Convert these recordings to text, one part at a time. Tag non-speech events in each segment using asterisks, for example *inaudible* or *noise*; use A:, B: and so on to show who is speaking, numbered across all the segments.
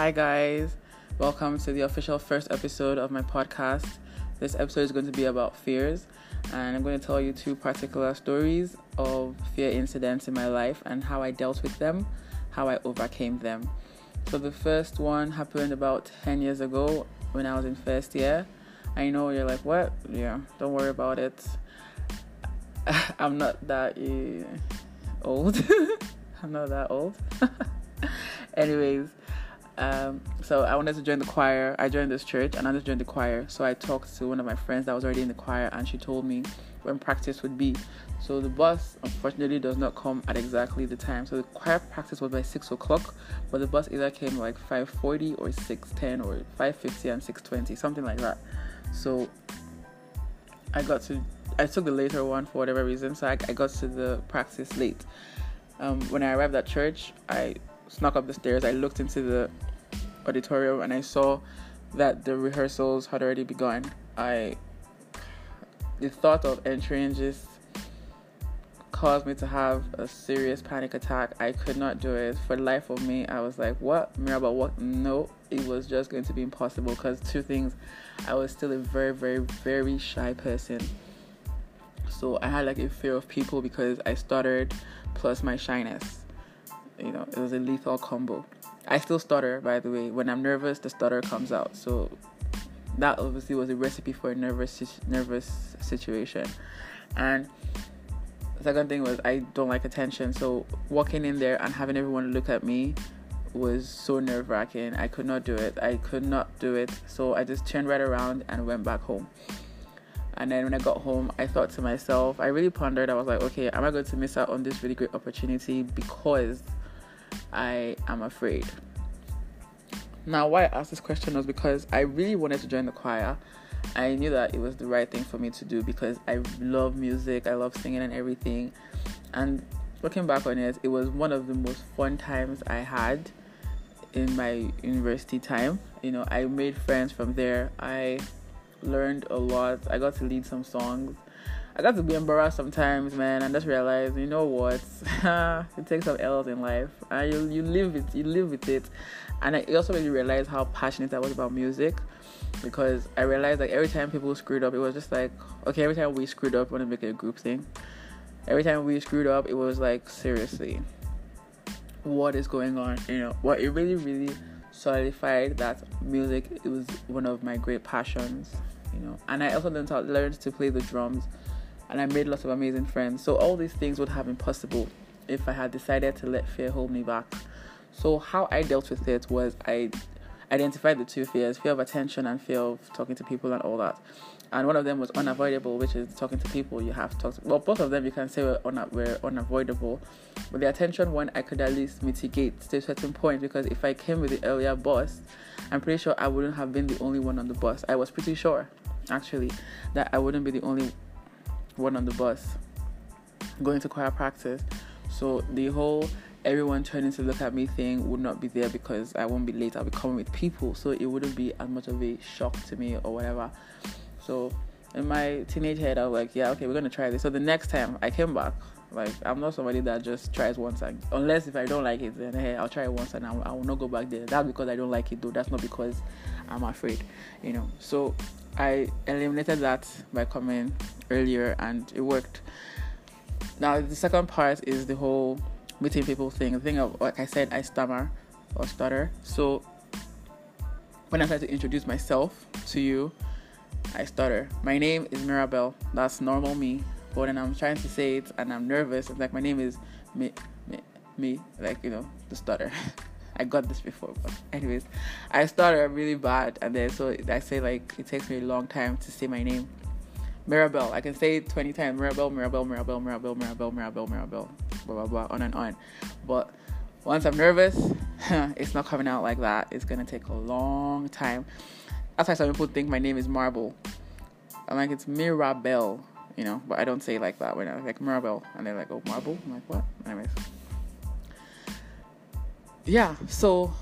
A: Hi, guys. Welcome to the official first episode of my podcast. This episode is going to be about fears, and I'm going to tell you two particular stories of fear incidents in my life and how I dealt with them, how I overcame them. So, the first one happened about 10 years ago when I was in first year. I know you're like, what? Yeah, don't worry about it. *laughs* I'm not that uh, old. *laughs* I'm not that old. *laughs* Anyways, um, so I wanted to join the choir. I joined this church and I just joined the choir. So I talked to one of my friends that was already in the choir and she told me when practice would be. So the bus unfortunately does not come at exactly the time. So the choir practice was by six o'clock, but the bus either came like five forty or six ten or five fifty and six twenty, something like that. So I got to I took the later one for whatever reason, so I, I got to the practice late. Um, when I arrived at church, I snuck up the stairs. I looked into the auditorium and I saw that the rehearsals had already begun. I the thought of entering just caused me to have a serious panic attack. I could not do it for the life of me. I was like, "What, Mirabelle? What? No!" It was just going to be impossible because two things. I was still a very, very, very shy person. So I had like a fear of people because I stuttered, plus my shyness you know, it was a lethal combo. I still stutter, by the way. When I'm nervous, the stutter comes out. So that obviously was a recipe for a nervous nervous situation. And the second thing was I don't like attention. So walking in there and having everyone look at me was so nerve wracking. I could not do it. I could not do it. So I just turned right around and went back home. And then when I got home, I thought to myself, I really pondered. I was like, okay, am I going to miss out on this really great opportunity because I am afraid. Now, why I asked this question was because I really wanted to join the choir. I knew that it was the right thing for me to do because I love music, I love singing and everything. And looking back on it, it was one of the most fun times I had in my university time. You know, I made friends from there. I learned a lot. I got to lead some songs. I got to be embarrassed sometimes, man, and just realize, you know what, *laughs* it takes some L's in life, and you you live it, you live with it, and I also made me realize how passionate I was about music, because I realized like every time people screwed up, it was just like, okay, every time we screwed up, we want to make it a group thing. Every time we screwed up, it was like seriously, what is going on? You know, what it really, really solidified that music it was one of my great passions you know. And i also learned, learned to play the drums and I made lots of amazing friends. So all these things would have been possible if I had decided to let fear hold me back. So how I dealt with it was I identified the two fears fear of attention and fear of talking to people and all that. And one of them was unavoidable, which is talking to people. You have to talk. To, well, both of them you can say were, un- were unavoidable, but the attention one I could at least mitigate to a certain point because if I came with the earlier bus, I'm pretty sure I wouldn't have been the only one on the bus. I was pretty sure, actually, that I wouldn't be the only one on the bus going to choir practice. So the whole everyone turning to look at me thing would not be there because I won't be late. I'll be coming with people, so it wouldn't be as much of a shock to me or whatever. So in my teenage head, I was like, yeah, okay, we're gonna try this. So the next time I came back, like I'm not somebody that just tries once, and unless if I don't like it, then hey, I'll try it once and I will, I will not go back there. That's because I don't like it, though. That's not because I'm afraid, you know. So I eliminated that by coming earlier and it worked. Now, the second part is the whole meeting people thing. The thing of, like I said, I stammer or stutter. So when I try to introduce myself to you, I stutter. My name is Mirabelle. That's normal me. But when I'm trying to say it and I'm nervous, it's like my name is me, me, me, like, you know, the stutter. *laughs* I got this before, but anyways, I stutter really bad, and then so I say like it takes me a long time to say my name. Mirabelle, I can say it 20 times. Mirabelle, Mirabelle, Mirabelle, Mirabelle, Mirabelle, Mirabelle, Mirabelle, blah blah blah, on and on. But once I'm nervous, *laughs* it's not coming out like that. It's gonna take a long time. That's why some people think my name is Marble. I'm like it's Mirabelle, you know, but I don't say like that when I'm like Mirabelle, and they're like, oh Marble. I'm like what? Anyways yeah, so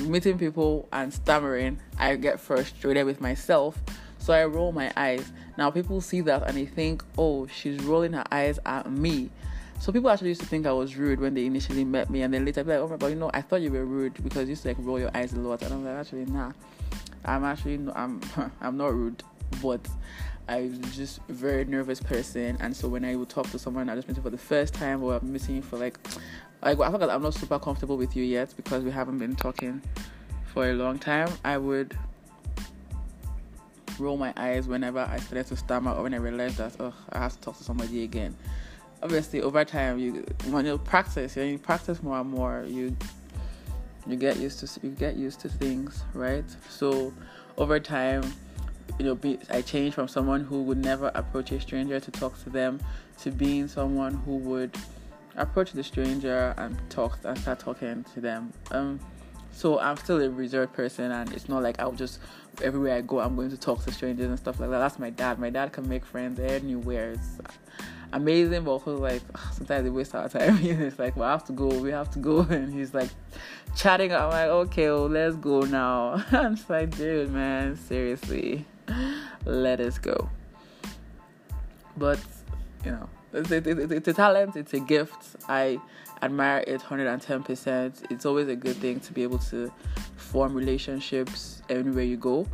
A: meeting people and stammering, I get frustrated with myself. So I roll my eyes. Now people see that and they think, oh, she's rolling her eyes at me. So people actually used to think I was rude when they initially met me, and then later be like, "Oh my god, you know, I thought you were rude because you used to like roll your eyes a lot." And I'm like, actually, nah, I'm actually no, I'm *laughs* I'm not rude, but I'm just a very nervous person, and so when I would talk to someone I just met for the first time, or I'm missing for like, like I feel I'm not super comfortable with you yet because we haven't been talking for a long time. I would roll my eyes whenever I started to stammer or when I realized that oh I have to talk to somebody again. Obviously, over time, you when you practice, you, you practice more and more. You you get used to you get used to things, right? So over time, you know, be, I changed from someone who would never approach a stranger to talk to them to being someone who would approach the stranger and talk and start talking to them. Um, so I'm still a reserved person, and it's not like I'll just everywhere I go I'm going to talk to strangers and stuff like that. That's my dad. My dad can make friends anywhere. It's amazing, but also like *sighs* sometimes it wastes our time. *laughs* it's like, well, I have to go. We have to go, *laughs* and he's like chatting. I'm like, okay, well, let's go now. *laughs* I'm just like, dude, man, seriously, let us go. But you know, it's, it's, it's, it's a talent. It's a gift. I admire it 110%. It's always a good thing to be able to form relationships anywhere you go.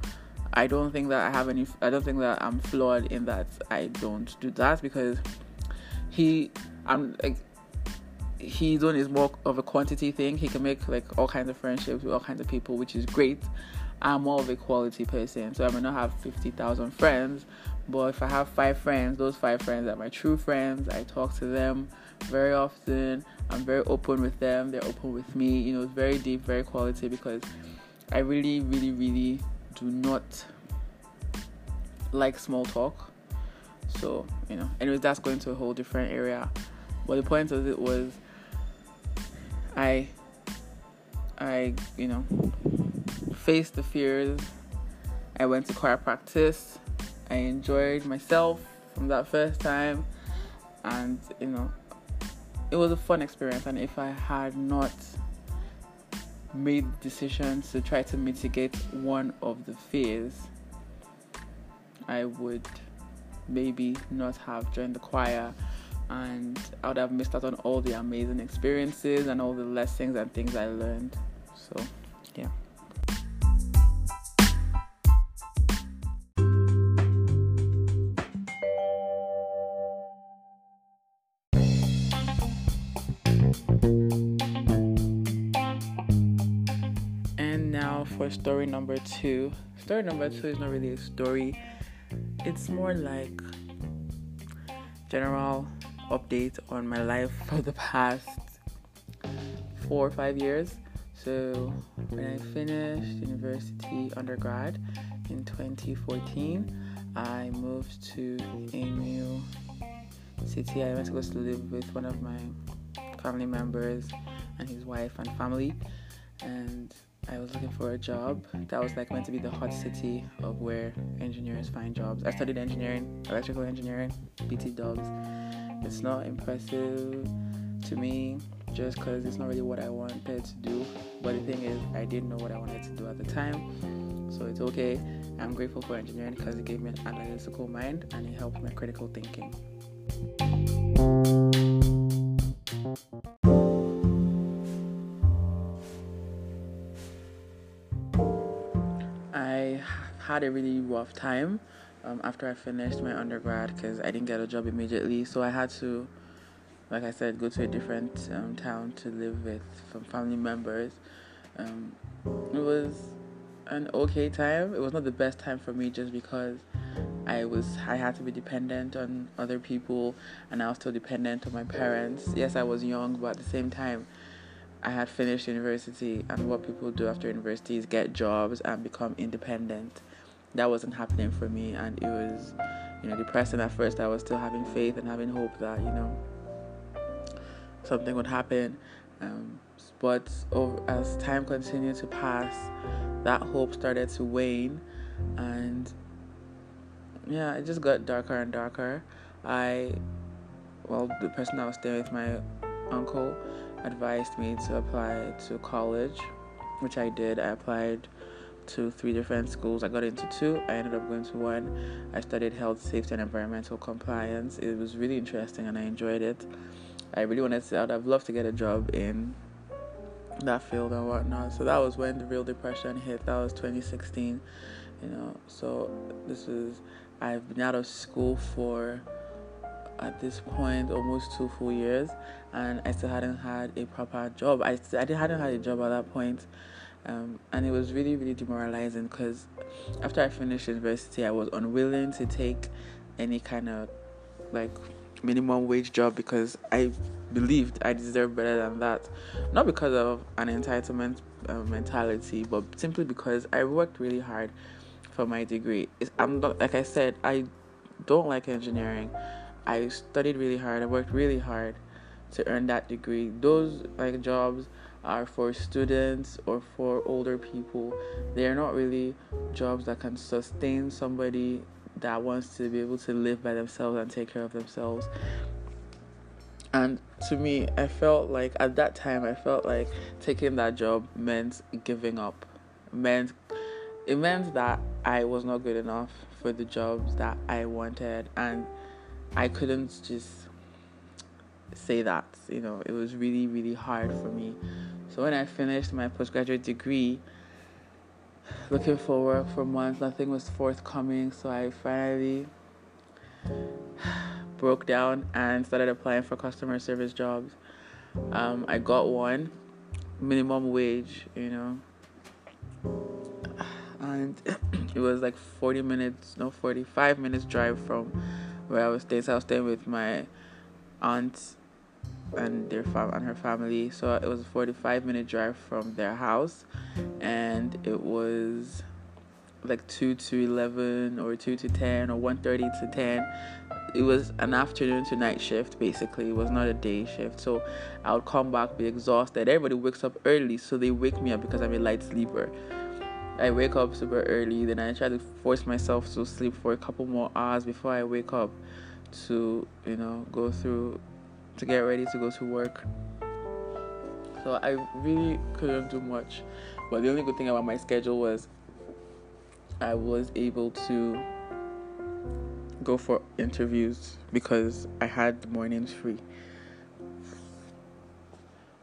A: I don't think that I have any. I don't think that I'm flawed in that I don't do that because he, I'm like, he's on is more of a quantity thing. He can make like all kinds of friendships with all kinds of people, which is great. I'm more of a quality person, so I may not have fifty thousand friends, but if I have five friends, those five friends are my true friends. I talk to them very often. I'm very open with them. They're open with me. You know, it's very deep, very quality because I really, really, really do not like small talk. So, you know, anyways, that's going to a whole different area. But the point of it was I I, you know, faced the fears. I went to choir practice. I enjoyed myself from that first time and you know it was a fun experience and if I had not made the decisions to try to mitigate one of the fears, I would maybe not have joined the choir and I would have missed out on all the amazing experiences and all the lessons and things I learned. So, for story number two. Story number two is not really a story, it's more like general update on my life for the past four or five years. So, when I finished university undergrad in 2014, I moved to a new city. I went to go to live with one of my family members and his wife and family. And I was looking for a job that was like meant to be the hot city of where engineers find jobs. I studied engineering, electrical engineering, BT Dubs. It's not impressive to me just because it's not really what I wanted to do. But the thing is, I didn't know what I wanted to do at the time. So it's okay. I'm grateful for engineering because it gave me an analytical mind and it helped my critical thinking. Had a really rough time um, after I finished my undergrad because I didn't get a job immediately. So I had to, like I said, go to a different um, town to live with some family members. Um, it was an okay time. It was not the best time for me just because I was I had to be dependent on other people and I was still dependent on my parents. Yes, I was young, but at the same time, I had finished university, and what people do after university is get jobs and become independent that wasn't happening for me and it was you know depressing at first i was still having faith and having hope that you know something would happen. Um, but over, as time continued to pass that hope started to wane and yeah it just got darker and darker. I well the person i was staying with my uncle advised me to apply to college which i did. I applied to three different schools. I got into two. I ended up going to one. I studied health, safety, and environmental compliance. It was really interesting and I enjoyed it. I really wanted to. I'd have loved to get a job in that field and whatnot. So that was when the real depression hit. That was 2016. You know, so this is. I've been out of school for at this point almost two full years, and I still hadn't had a proper job. I I hadn't had a job at that point, um, and it was really really demoralizing because after I finished university, I was unwilling to take any kind of like minimum wage job because I believed I deserved better than that. Not because of an entitlement uh, mentality, but simply because I worked really hard for my degree. It's, I'm not, like I said, I don't like engineering. I studied really hard. I worked really hard to earn that degree. Those like jobs are for students or for older people. They are not really jobs that can sustain somebody that wants to be able to live by themselves and take care of themselves. And to me, I felt like at that time, I felt like taking that job meant giving up, meant it meant that I was not good enough for the jobs that I wanted, and I couldn't just say that. You know, it was really, really hard for me. So when I finished my postgraduate degree, looking for work for months, nothing was forthcoming. So I finally *sighs* broke down and started applying for customer service jobs. Um, I got one, minimum wage, you know, and *clears throat* it was like 40 minutes, no, 45 minutes drive from where I was staying. So I was staying with my aunt and their fam and her family. So it was a 45 minute drive from their house, and it was like 2 to 11 or 2 to 10 or 1.30 to 10 it was an afternoon to night shift basically. It was not a day shift. So i would come back be exhausted. Everybody wakes up early so they wake me up because i'm a light sleeper. I wake up super early then i try to force myself to sleep for a couple more hours before i wake up to you know go through to get ready to go to work. So I really couldn't do much. But the only good thing about my schedule was I was able to go for interviews because I had the mornings free.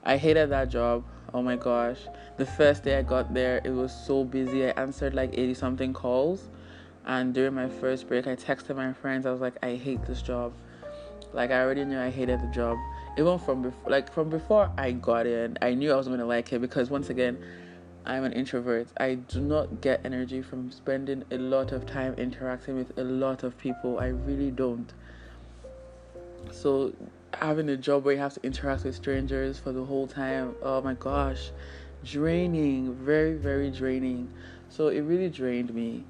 A: I hated that job. Oh my gosh. The first day I got there, it was so busy. I answered like 80 something calls. And during my first break, I texted my friends. I was like, I hate this job. Like I already knew I hated the job. Even from before, like from before I got in, I knew I was gonna like it because once again, I'm an introvert. I do not get energy from spending a lot of time interacting with a lot of people. I really don't. So having a job where you have to interact with strangers for the whole time, oh my gosh, draining, very very draining. So it really drained me.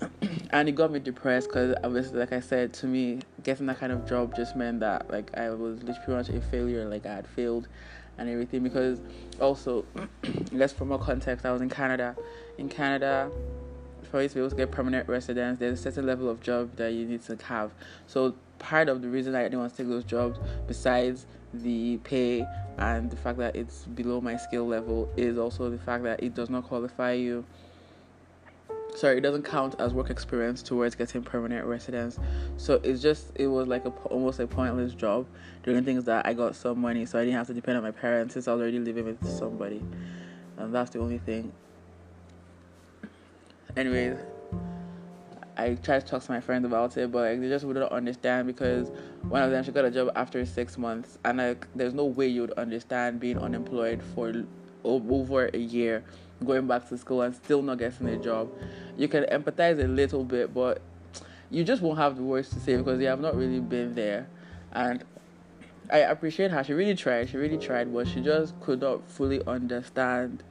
A: *clears throat* and it got me depressed because obviously like i said to me getting that kind of job just meant that like i was pretty much a failure like i had failed and everything because also *clears throat* let's for more context i was in canada. In canada for you to be able to get permanent residence there's a certain level of job that you need to have. So part of the reason i didn't want to take those jobs besides the pay and the fact that it's below my skill level is also the fact that it does not qualify you sorry, it doesn't count as work experience towards getting permanent residence. So it's just it was like a almost a pointless job. Doing things that I got some money, so I didn't have to depend on my parents since I was already living with somebody, and that's the only thing. Anyways, I tried to talk to my friends about it, but like, they just wouldn't understand because one of them she got a job after six months, and like there's no way you would understand being unemployed for over a year going back to school and still not getting a job. You can empathize a little bit, but you just won't have the words to say because you have not really been there. And I appreciate her. She really tried. She really tried, but she just could not fully understand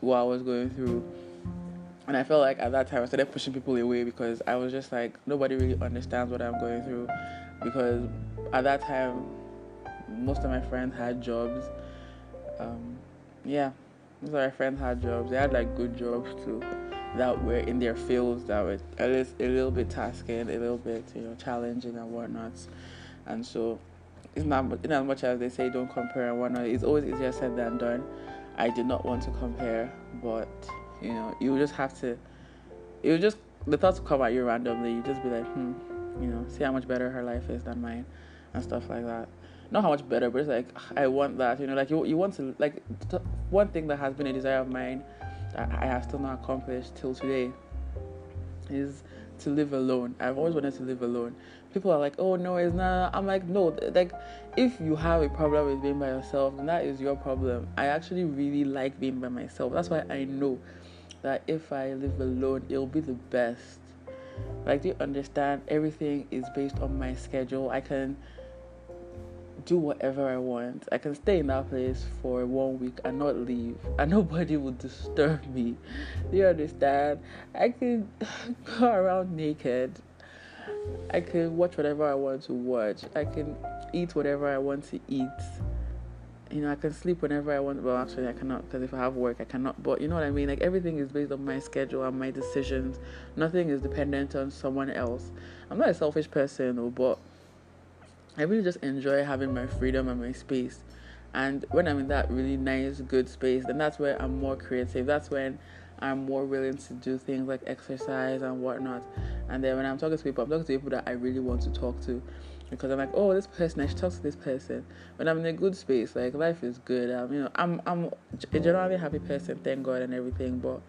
A: what I was going through. And I felt like at that time I started pushing people away because I was just like nobody really understands what I'm going through because at that time most of my friends had jobs. Um, yeah, of my friends had jobs. They had like good jobs too that were in their fields that were a little, a little bit tasking, a little bit you know challenging and whatnot. And so it's not in as much as they say don't compare and whatnot. It's always easier said than done. I did not want to compare, but you know you just have to. It was just the thoughts come at you randomly. You just be like, hmm, you know, see how much better her life is than mine, and stuff like that. not how much better, but it's like I want that. You know, like you you want to like t- one thing that has been a desire of mine that I have still not accomplished till today is to live alone. I've always wanted to live alone. People are like, "Oh no, it's not." I'm like, "No, like if you have a problem with being by yourself, then that is your problem." I actually really like being by myself. That's why I know that if I live alone, it'll be the best. Like, do you understand? Everything is based on my schedule. I can do whatever I want. I can stay in that place for one week and not leave, *laughs* and nobody will disturb me. Do you understand? I can *laughs* go around naked. I can watch whatever I want to watch. I can eat whatever I want to eat. You know, I can sleep whenever I want. Well, actually, I cannot because if I have work, I cannot. But you know what I mean? Like everything is based on my schedule and my decisions. Nothing is dependent on someone else. I'm not a selfish person, though, but I really just enjoy having my freedom and my space. And when I'm in that really nice, good space, then that's where I'm more creative. That's when I'm more willing to do things like exercise and whatnot. And then when I'm talking to people, I'm talking to people that I really want to talk to. Because I'm like, oh, this person, I should talk to this person. When I'm in a good space, like life is good. Um, you know, I'm I'm a generally happy person, thank God and everything. But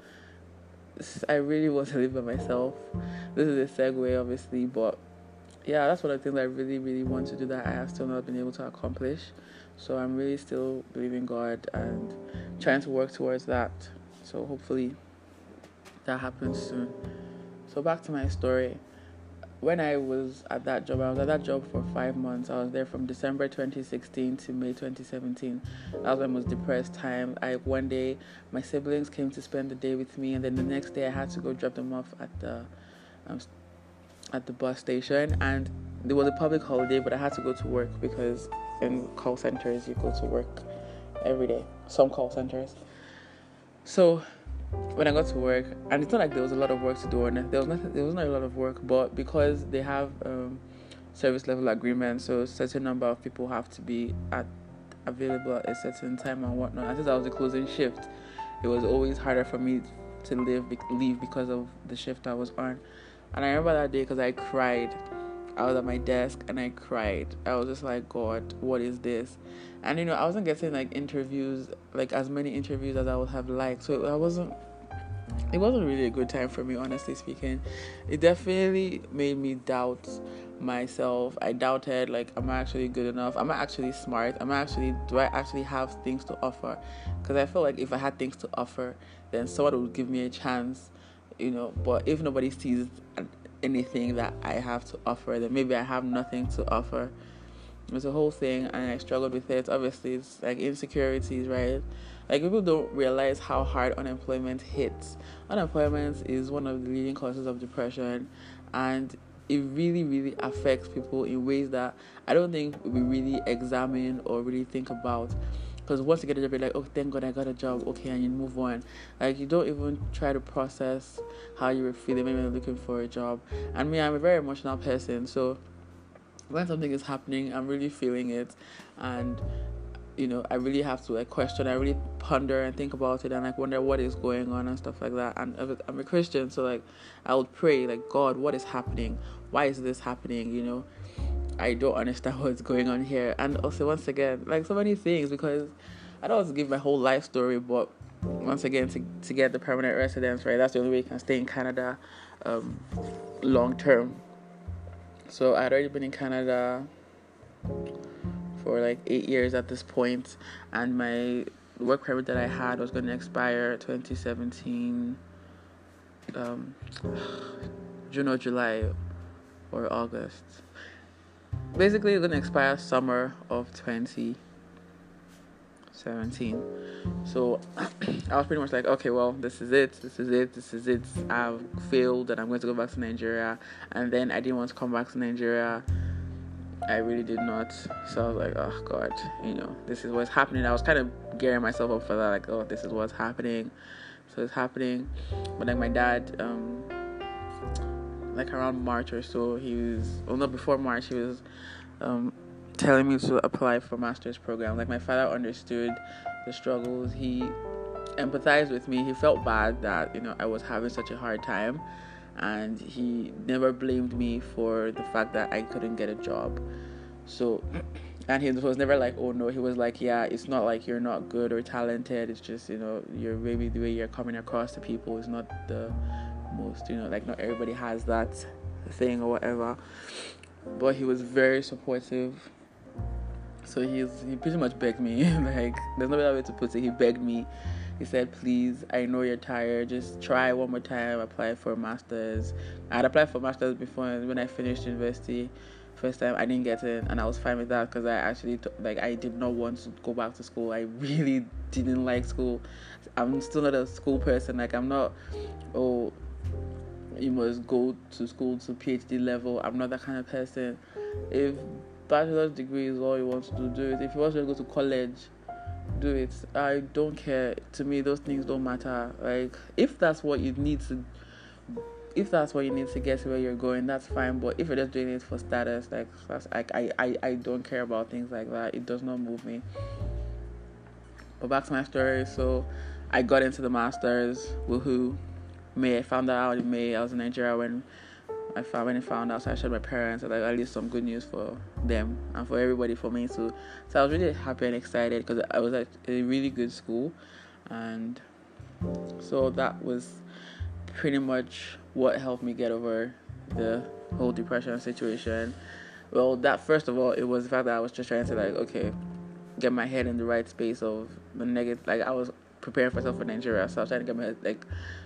A: I really want to live by myself. This is a segue, obviously, but yeah, that's one of the things I really, really want to do that I have still not been able to accomplish. So I'm really still believing God and trying to work towards that. So hopefully that happens soon. So back to my story. When I was at that job, I was at that job for five months. I was there from December 2016 to May 2017. That was my most depressed time. I one day my siblings came to spend the day with me, and then the next day I had to go drop them off at the um, at the bus station and there was a public holiday but I had to go to work because in call centers you go to work every day. Some call centers. So when I got to work and it's not like there was a lot of work to do on it. There was nothing there was not a lot of work, but because they have um, service level agreements, so a certain number of people have to be at available at a certain time and whatnot. And since I was the closing shift, it was always harder for me to live leave because of the shift I was on. And I remember that day because I cried. I was at my desk and I cried. I was just like, God, what is this? And you know, I wasn't getting like interviews, like as many interviews as I would have liked. So I wasn't. It wasn't really a good time for me, honestly speaking. It definitely made me doubt myself. I doubted like, am I actually good enough? Am I actually smart? Am I actually do I actually have things to offer? Because I felt like if I had things to offer, then someone would give me a chance you know. But if nobody sees anything that I have to offer, then maybe I have nothing to offer. It's a whole thing, and I struggled with it. Obviously, it's like insecurities, right? Like people don't realize how hard unemployment hits. Unemployment is one of the leading causes of depression, and it really, really affects people in ways that I don't think we really examine or really think about. Because once you get a job, you're like, oh, thank God I got a job. Okay, and you move on. Like, you don't even try to process how you were feeling when you're looking for a job. And me, I'm a very emotional person. So when something is happening, I'm really feeling it. And you know, I really have to like question. I really ponder and think about it, and like wonder what is going on and stuff like that. And I'm a Christian, so like I would pray, like God, what is happening? Why is this happening? You know, I don't understand *laughs* what's going on here. And also, once again, like so many things because I don't want to give my whole life story, but once again, to, to get the permanent residence, right, that's the only way you can stay in Canada um, long term. So I'd already been in Canada for like eight years at this point, and my work permit that I had was going to expire 2017, um, *sighs* June or July or August basically it's gonna expire summer of 2017 so *clears throat* i was pretty much like okay well this is it this is it this is it. I've failed and i'm going to go back to nigeria and then i didn't want to come back to nigeria. I really did not. So i was like oh god you know this is what's happening. I was kind of gearing myself up for that like oh this is what's happening. So it's happening. But like my dad um like around March or so, he was, well, not before March, he was um, telling me to apply for master's program. Like my father understood the struggles. He empathized with me. He felt bad that you know I was having such a hard time, and he never blamed me for the fact that I couldn't get a job. So and he was never like oh no he was like yeah it's not like you're not good or talented it's just you know you're maybe the way you're coming across to people is not the most you know like not everybody has that thing or whatever but he was very supportive so he's he pretty much begged me *laughs* like there's no other way to put it he begged me he said please i know you're tired just try one more time apply for masters i had applied for masters before and when i finished university first time I didn't get in, and I was fine with that because I actually like I did not want to go back to school. I really *laughs* didn't like school. I'm still not a school person. Like I'm not. Oh, you must go to school to PhD level. I'm not that kind of person. If bachelor's degree is all you want to do, do it. If you want to go to college, do it. I don't care. To me, those things don't matter. Like if that's what you need to if that's what you need to get to where you're going, that's fine. But if you're just doing it for status, like that's like I, I, I don't care about things like that. It does not move me. But back to my story. So I got into the masters. Woohoo! May I found out in May. I was in Nigeria when I found when found out. So I showed my parents. I like at least some good news for them and for everybody for me too. So I was really happy and excited because I was at a really good school, and so that was pretty much what helped me get over the whole depression situation. Well, that first of all, it was the fact that I was just trying to like, okay, get my head in the right space of the negative. Like I was preparing myself for Nigeria, so I was trying to get my head like,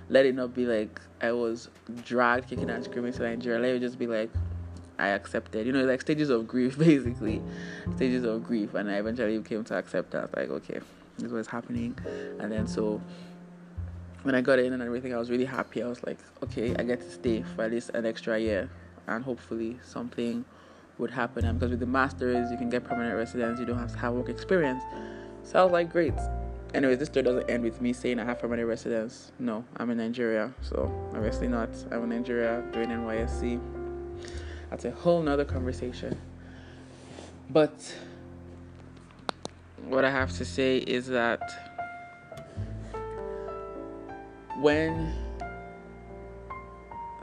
A: let it not be like I was dragged kicking and screaming to Nigeria. Let it just be like, I accepted. You know, like stages of grief, *laughs* basically, stages of grief, and I eventually came to accept that. Like, okay, this was happening, and then so when I got in and everything, I was really happy. I was like, okay, I get to stay for at least an extra year, and hopefully something would happen. And because with the masters, you can get permanent residence, you don't have to have work experience. So I was like, great. Anyways, this story doesn't end with me saying I have permanent residence. No, I'm in Nigeria, so obviously not. I'm in Nigeria doing NYSC. That's a whole nother conversation. But what I have to say is that when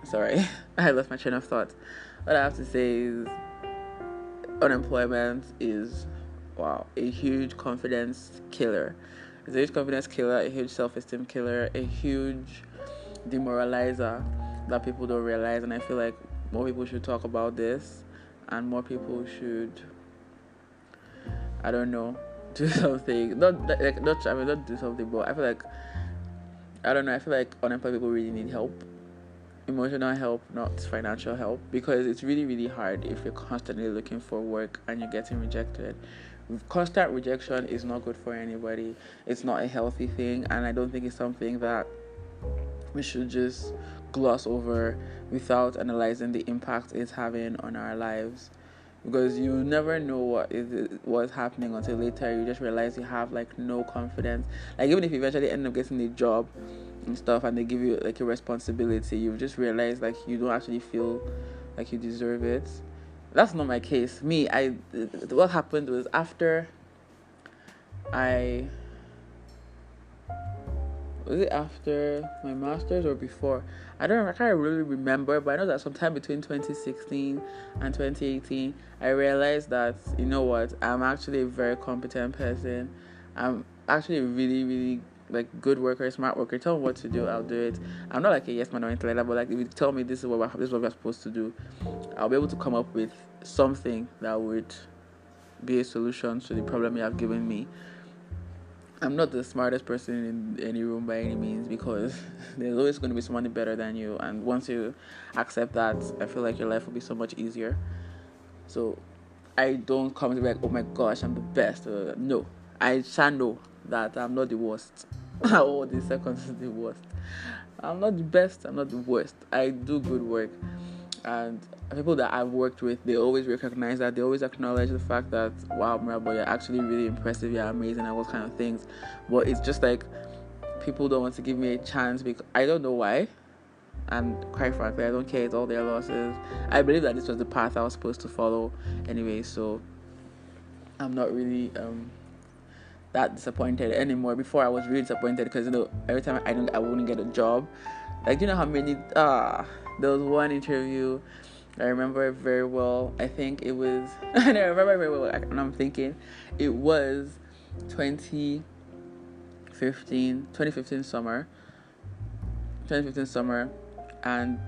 A: sorry, *laughs* I lost my train of thought. What I have to say is unemployment is wow, a huge confidence killer. It's a huge confidence killer, a huge self esteem killer, a huge demoralizer that people don't realize and I feel like more people should talk about this and more people should I don't know *laughs* do something not like not I mean not do something but I feel like I don't know. I feel like unemployed people really need help, emotional help, not financial help, because it's really, really hard if you're constantly looking for work and you're getting rejected. Constant rejection is not good for anybody. It's not a healthy thing, and I don't think it's something that we should just gloss over without analyzing the impact it's having on our lives. Because you never know what is what's happening until later. You just realize you have like no confidence. Like even if you eventually end up getting a job and stuff and they give you like a responsibility you just realize like you don't actually feel like you deserve it that's not my case me i what happened was after i was it after my master's or before? I don't I can't really remember, but I know that sometime between 2016 and 2018, I realized that you know what, I'm actually a very competent person. I'm actually really, really like good worker, smart worker. Tell me what to do, I'll do it. I'm not like a yes man or anything like that, but like if you tell me this is what this is what we're supposed to do, I'll be able to come up with something that would be a solution to the problem you have given me I'm not the smartest person in any room by any means because *laughs* there's always going to be someone better than you. And once you accept that, I feel like your life will be so much easier. So I don't come to be like, oh my gosh, I'm the best. Uh, no, I shall know that I'm not the worst. *laughs* or the second is the worst. I'm not the best, I'm not the worst. I do good work. And people that I've worked with, they always recognize that. They always acknowledge the fact that, wow, Mirabelle, you're actually really impressive, you're amazing, and all kind of things. But it's just like people don't want to give me a chance because I don't know why. And quite frankly, I don't care. It's all their losses. I believe that this was the path I was supposed to follow anyway. So I'm not really um, that disappointed anymore. Before I was really disappointed because you know every time I don't I wouldn't get a job. Like you know how many ah there was one interview I remember it very well. I think it was, *laughs* I remember very well, and I'm thinking it was 2015, 2015 summer. 2015 summer, and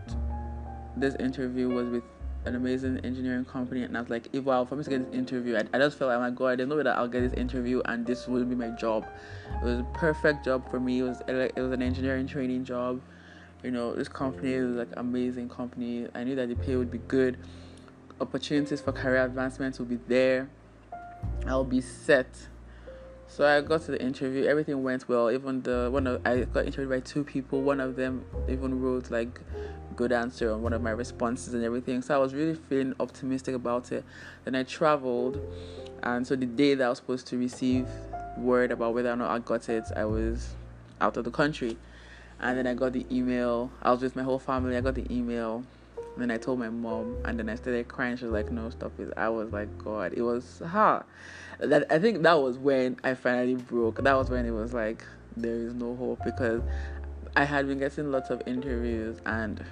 A: this interview was with an amazing engineering company and I was like, if wow, for me to get this interview, I, I just felt like, oh my god, there's no way that I'll get this interview and this will be my job. It was a perfect job for me. It was it was an engineering training job. You know, this company is like amazing company. I knew that the pay would be good. Opportunities for career advancement will be there. I'll be set. So I got to the interview. Everything went well. Even the one of I got interviewed by two people. One of them even wrote like good answer on one of my responses and everything. So I was really feeling optimistic about it. Then I traveled, and so the day that I was supposed to receive word about whether or not I got it, I was out of the country. And then I got the email. I was with my whole family. I got the email. And then I told my mom, and then I started crying. She was like, "No, stop it." I was like, "God, it was hard." That I think that was when I finally broke. That was when it was like there is no hope because I had been getting lots of interviews and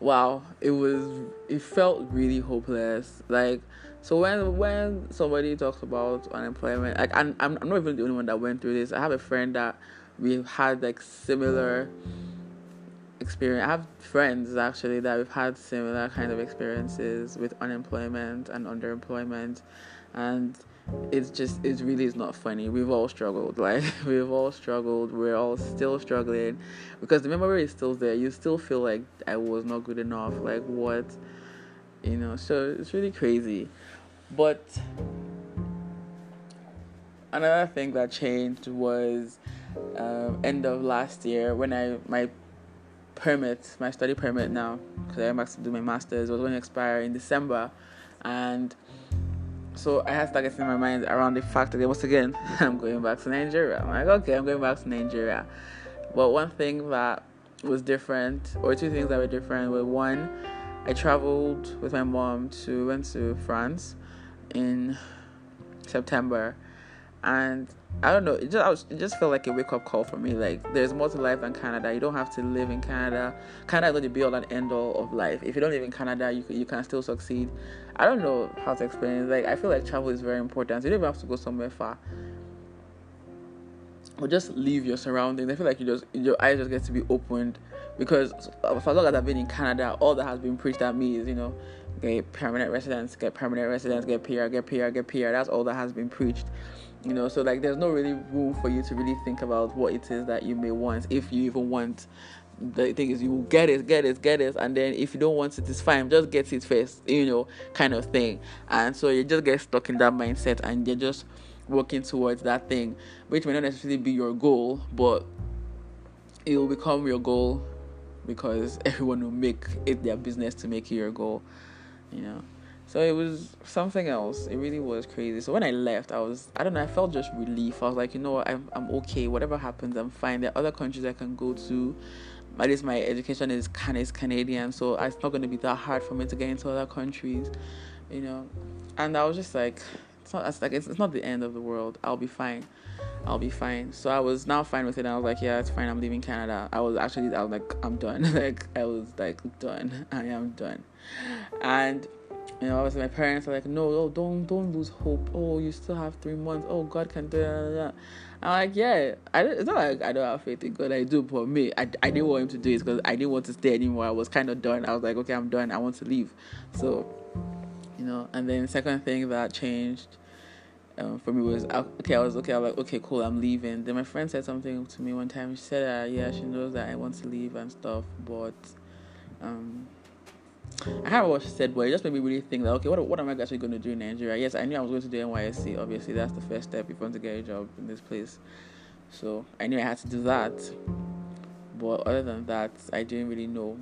A: wow, it was it felt really hopeless. Like so when when somebody talks about unemployment, like I'm I'm not even the only one that went through this. I have a friend that we've had like similar experience. I have friends actually that we've had similar kind of experiences with unemployment and underemployment, and it's just it really is not funny. We've all struggled. *laughs* Like we've all struggled. We're all still struggling because the memory is still there. You still feel like I was not good enough. Like what, you know. So it's really crazy, but another thing that changed was um, end of last year when I my permit, my study permit now, because I am back to do my masters, was going to expire in December, and so I had to start getting my mind around the fact that once again *laughs* I'm going back to Nigeria. I'm like, okay, I'm going back to Nigeria. But one thing that was different, or two things that were different, were one, I traveled with my mom to went to France in September, and I don't know. It just was, it just felt like a wake up call for me. Like there's more to life than Canada. You don't have to live in Canada. Canada is not the be all and end all of life. If you don't live in Canada, you you can still succeed. I don't know how to explain it. Like I feel like travel is very important. You don't even have to go somewhere far. Or just leave your surroundings. I feel like you just your eyes just get to be opened because for as long as I've been in Canada, all that has been preached at me is you know get permanent residence, get permanent residence, get PR, get PR, get PR. That's all that has been preached you know so like there's no really room for you to really think about what it is that you may want if you even want the thing is you will get it get it get it and then if you don't want it it's fine just get it first you know kind of thing and so you just get stuck in that mindset and you're just working towards that thing which may not necessarily be your goal but it will become your goal because *laughs* everyone will make it their business to make it your goal you know so it was something else. It really was crazy. So when I left, I was I don't know. I felt just relief. I was like, you know what, I'm I'm okay. Whatever happens, I'm fine. There are other countries I can go to. At least my education is kind of Canadian, so it's not going to be that hard for me to get into other countries, you know. And I was just like, it's not it's like it's, it's not the end of the world. I'll be fine. I'll be fine. So I was now fine with it. I was like, yeah, it's fine. I'm leaving Canada. I was actually, I was like, I'm done. *laughs* like I was like done. I am done. And you know, obviously my parents are like, no, oh, don't don't lose hope. Oh, you still have three months. Oh, God can do that. I'm like, yeah. I it's not like I don't have faith in God. I do, but me, I, I didn't want him to do it because I didn't want to stay anymore. I was kind of done. I was like, okay, I'm done. I want to leave. So, you know. And then second thing that changed. Um, for me was okay. I was okay. I was like, okay, cool. I'm leaving. Then my friend said something to me one time. She said, uh, yeah, she knows that I want to leave and stuff, but um, I what she said, but it just made me really think that okay, what what am I actually going to do in Nigeria? Yes, I knew I was going to do NYSC. Obviously, that's the first step if you want to get a job in this place. So I knew I had to do that. But other than that, I didn't really know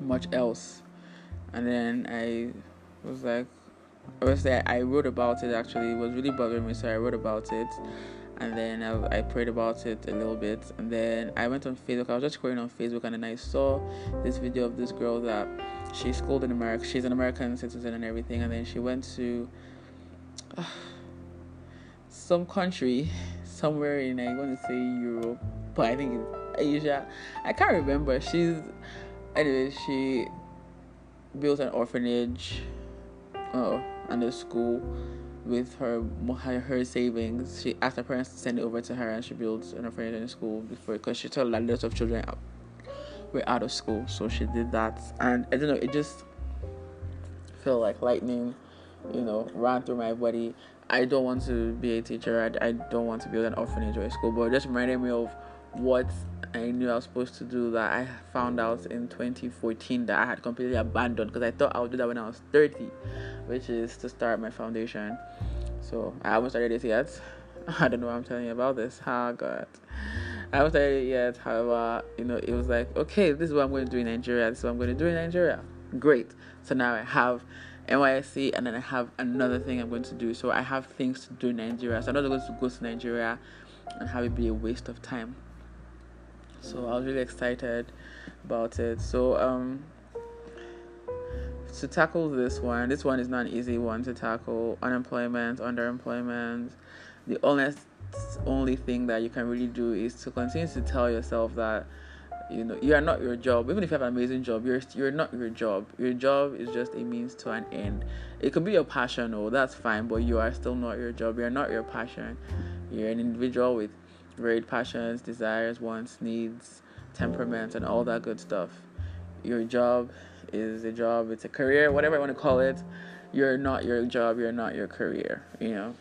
A: much else. And then I was like, obviously, I wrote about it. Actually, it was really bothering me, so I wrote about it and then I, I, prayed about it a little bit. And then i went on facebook. I was just scrolling on facebook and then i saw this video of this girl that she's schooled in america. She's an american citizen and everything. And then she went to uh, some country somewhere in i want to say europe but i think it's asia. I can't remember. She's anyway, she built an orphanage, oh, and a school with her her savings. She asked her parents to send it over to her, and she built an orphanage in school before because she told a lot of children were out of school, so she did that. And I don't know, it just felt like lightning, you know, ran through my body. I don't want to be a teacher. I, I don't want to build an orphanage or a school, but it just reminded me of what I knew I was supposed to do that I found out in 2014 that I had completely abandoned because I thought I would do that when I was 30, which is to start my foundation. So I haven't started it yet. *laughs* I don't know what I'm telling you about this. Oh God. I haven't started it yet. However, you know, it was like, okay, this is what I'm going to do in Nigeria. This is what I'm going to do in Nigeria. Great. So now I have NYSC and then I have another thing I'm going to do. So I have things to do in Nigeria. So I'm not going to go to Nigeria and have it be a waste of time. So I was really excited about it. So um to tackle this one, this one is not an easy one to tackle. Unemployment, underemployment. The honest only thing that you can really do is to continue to tell yourself that you know you are not your job even if you have an amazing job you're you're not your job your job is just a means to an end it could be your passion oh, that's fine but you are still not your job you're not your passion you're an individual with varied passions desires wants needs temperaments and all that good stuff. Your job is a job it's a career whatever i want to call it. You're not your job you're not your career you know?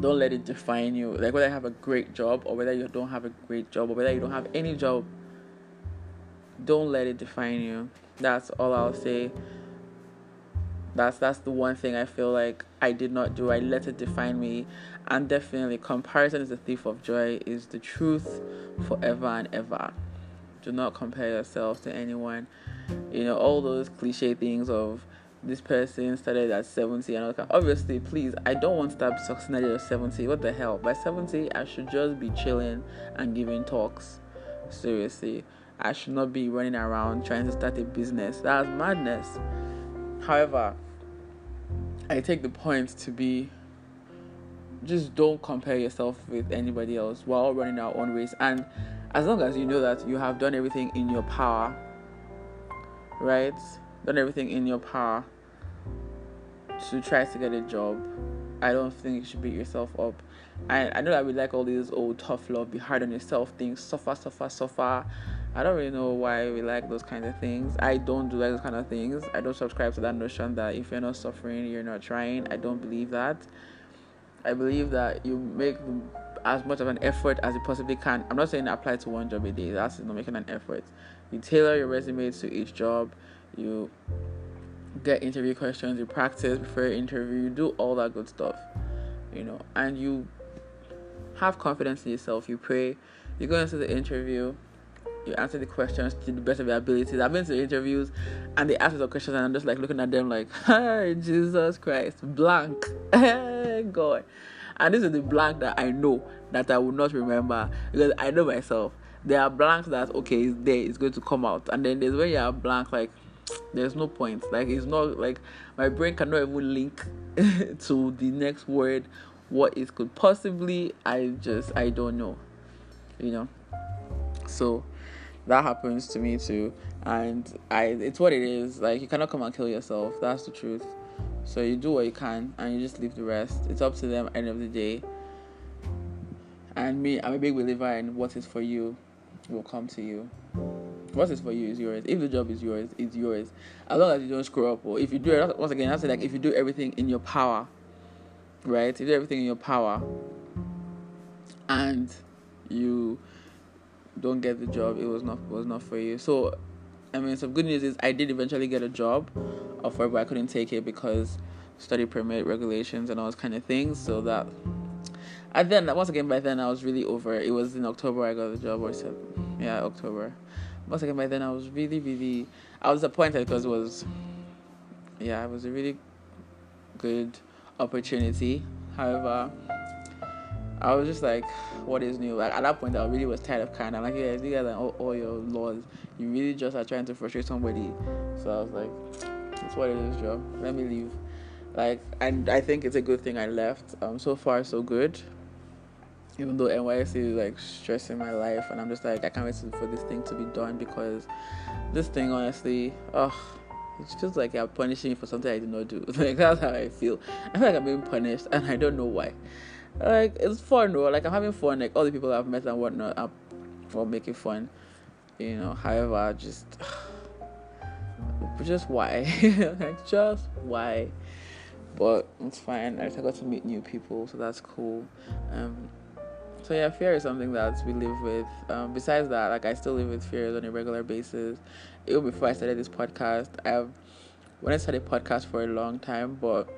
A: Don't let it define you. Like whether you have a great job or whether you don't have a great job or whether you don't have any job don't let it define you. That's all i'll say that's that's the one thing i feel like i did not do. I let it define me. And definitely comparison is the thief of joy. Is the truth forever and ever. Do not compare yourself to anyone. You know all those cliche things of this person started at 70 and obviously please i don't want to start succeeding at 70 what the hell? By 70 i should just be chilling and giving talks. Seriously. I should not be running around trying to start a business. That's madness. However i take the point to be just don't compare yourself with anybody else we're all running our own race and as long as you know that you have done everything in your power right done everything in your power to try to get a job, I don't think you should beat yourself up. I I know that we like all these old tough love, be hard on yourself things, suffer, suffer, suffer. I don't really know why we like those kind of things. I don't do like those kind of things. I don't subscribe to that notion that if you're not suffering, you're not trying. I don't believe that. I believe that you make as much of an effort as you possibly can. I'm not saying apply to one job a day. That's not making an effort. You tailor your resume to each job. You get interview questions, you practice before interview, you do all that good stuff, you know, and you have confidence in yourself. You pray, you go into the interview, you answer the questions to the best of your abilities. I've been to interviews and they ask us questions and I'm just like looking at them like, hi, Jesus Christ, blank, *laughs* God. And this is the blank that I know that I will not remember because I know myself. There are blanks that okay, it's there, it's going to come out, and then there's where you are blank like there's no point like it's not like my brain cannot even link *laughs* to the next word what it could possibly i just i don't know you know so that happens to me too. And i it's what it is. Like you cannot come and kill yourself. That's the truth. So you do what you can and you just leave the rest. It's up to them end of the day. And me i'm a big believer in what is for you will come to you. What is for you is yours. If the job is yours, it's yours. As long as you don't screw up, or if you do it once again, I say like if you do everything in your power, right? If you do everything in your power, and you don't get the job, it was not was not for you. So, I mean, some good news is I did eventually get a job offer, but I couldn't take it because study permit regulations and all those kind of things. So that, and then once again, by then I was really over. It was in October I got the job, or yeah, October once again by then I was really really I was disappointed because it was yeah it was a really good opportunity. However, I was just like, what is new? Like at that point, I really was tired of kind. I'm like, yeah, you guys are all, all your laws. You really just are trying to frustrate somebody. So I was like, that's what it is, Joe. Let me leave. Like, and I think it's a good thing I left. Um, so far so good even though NYSC is like stressing my life, and I'm just like, I can't wait for this thing to be done because this thing honestly, oh, it feels like I'm punishing me for something I did not do. *laughs* Like that's how I feel. I feel like I'm being punished, and I don't know why. Like it's fun, though. Like I'm having fun. Like all the people I've met and whatnot, I'm for making fun. You know. However, just, *sighs* just why? *laughs* like just why? But it's fine. I got to meet new people, so that's cool. Um, so yeah, fear is something that we live with. Um, besides that, like I still live with fears on a regular basis. Even before I started this podcast, I've when I started podcast for a long time, but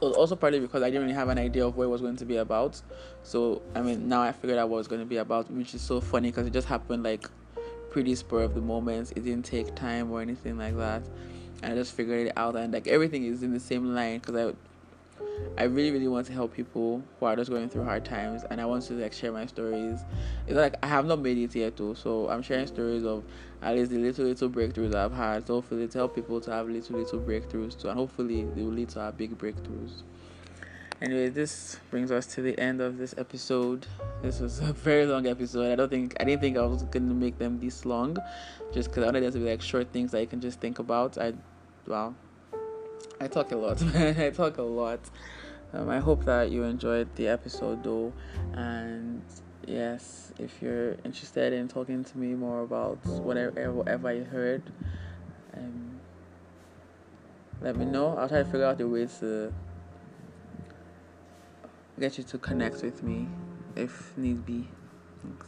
A: was also partly because I didn't really have an idea of what it was going to be about. So I mean, now I figured out what it was going to be about, which is so funny because it just happened like pretty spur of the moment. It didn't take time or anything like that, and I just figured it out. And like everything is in the same line because I I really, really want to help people who are just going through hard times, and I want to like share my stories. It's like I have not made it yet, though, so I'm sharing stories of at least the little, little breakthroughs I've had. So hopefully, to help people to have little, little breakthroughs too, and hopefully, they will lead to our big breakthroughs. Anyway, this brings us to the end of this episode. This was a *laughs* very long episode. I don't think I didn't think I was gonna make them this long, just because I wanted them to be like short things that you can just think about. I, wow, I talk a lot. *laughs* I talk a lot. Um, I hope that you enjoyed the episode though, and yes, if you're interested in talking to me more about whatever whatever you heard, um, let me know. I'll try to figure out a way to get you to connect with me if need be. Thanks.